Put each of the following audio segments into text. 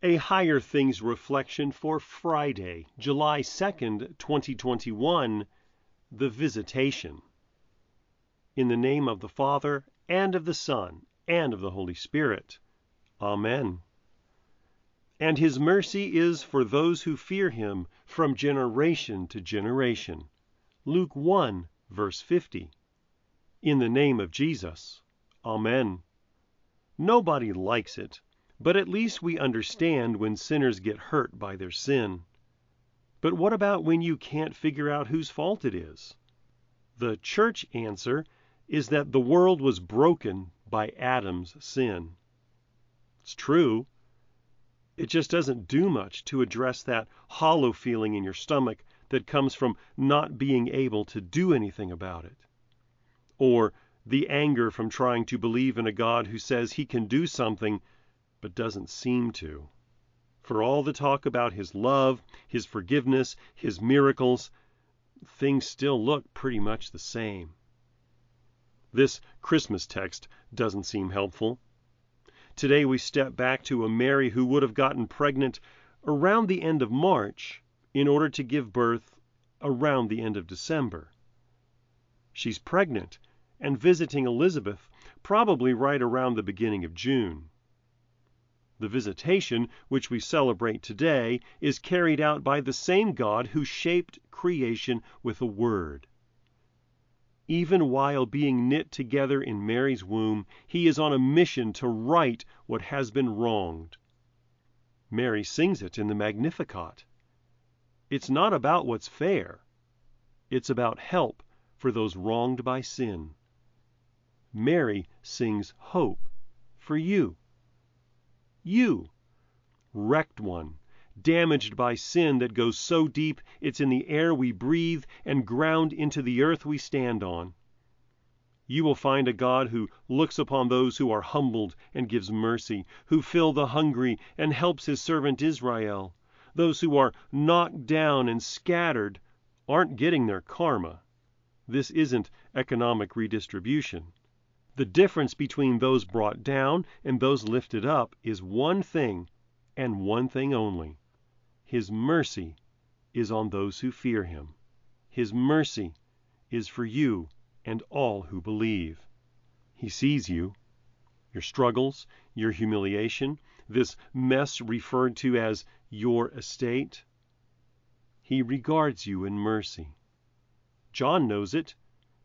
A Higher Things reflection for Friday, July 2nd, 2021. The Visitation. In the name of the Father, and of the Son, and of the Holy Spirit. Amen. And his mercy is for those who fear him from generation to generation. Luke 1, verse 50. In the name of Jesus. Amen. Nobody likes it but at least we understand when sinners get hurt by their sin. But what about when you can't figure out whose fault it is? The church answer is that the world was broken by Adam's sin. It's true. It just doesn't do much to address that hollow feeling in your stomach that comes from not being able to do anything about it. Or the anger from trying to believe in a God who says he can do something but doesn't seem to. For all the talk about his love, his forgiveness, his miracles, things still look pretty much the same. This Christmas text doesn't seem helpful. Today we step back to a Mary who would have gotten pregnant around the end of March in order to give birth around the end of December. She's pregnant and visiting Elizabeth probably right around the beginning of June. The visitation which we celebrate today is carried out by the same God who shaped creation with a word. Even while being knit together in Mary's womb, he is on a mission to right what has been wronged. Mary sings it in the Magnificat. It's not about what's fair, it's about help for those wronged by sin. Mary sings hope for you you, wrecked one, damaged by sin that goes so deep it's in the air we breathe and ground into the earth we stand on. You will find a God who looks upon those who are humbled and gives mercy, who fill the hungry and helps his servant Israel. Those who are knocked down and scattered aren't getting their karma. This isn't economic redistribution. The difference between those brought down and those lifted up is one thing, and one thing only. His mercy is on those who fear him. His mercy is for you and all who believe. He sees you, your struggles, your humiliation, this mess referred to as your estate. He regards you in mercy. John knows it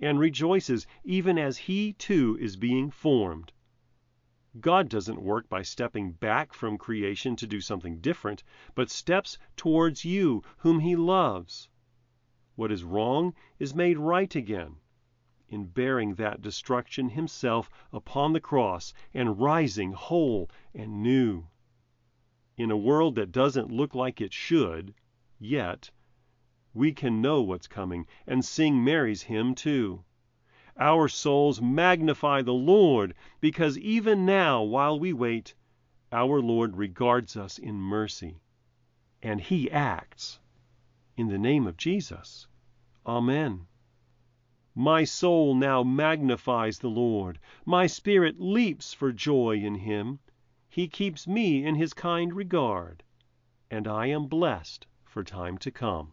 and rejoices even as he too is being formed. God doesn't work by stepping back from creation to do something different, but steps towards you whom he loves. What is wrong is made right again in bearing that destruction himself upon the cross and rising whole and new. In a world that doesn't look like it should, yet, we can know what's coming and sing Mary's hymn too. Our souls magnify the Lord because even now, while we wait, our Lord regards us in mercy. And he acts. In the name of Jesus. Amen. My soul now magnifies the Lord. My spirit leaps for joy in him. He keeps me in his kind regard, and I am blessed for time to come.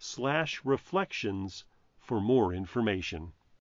www.higherthings.org/reflections for more information.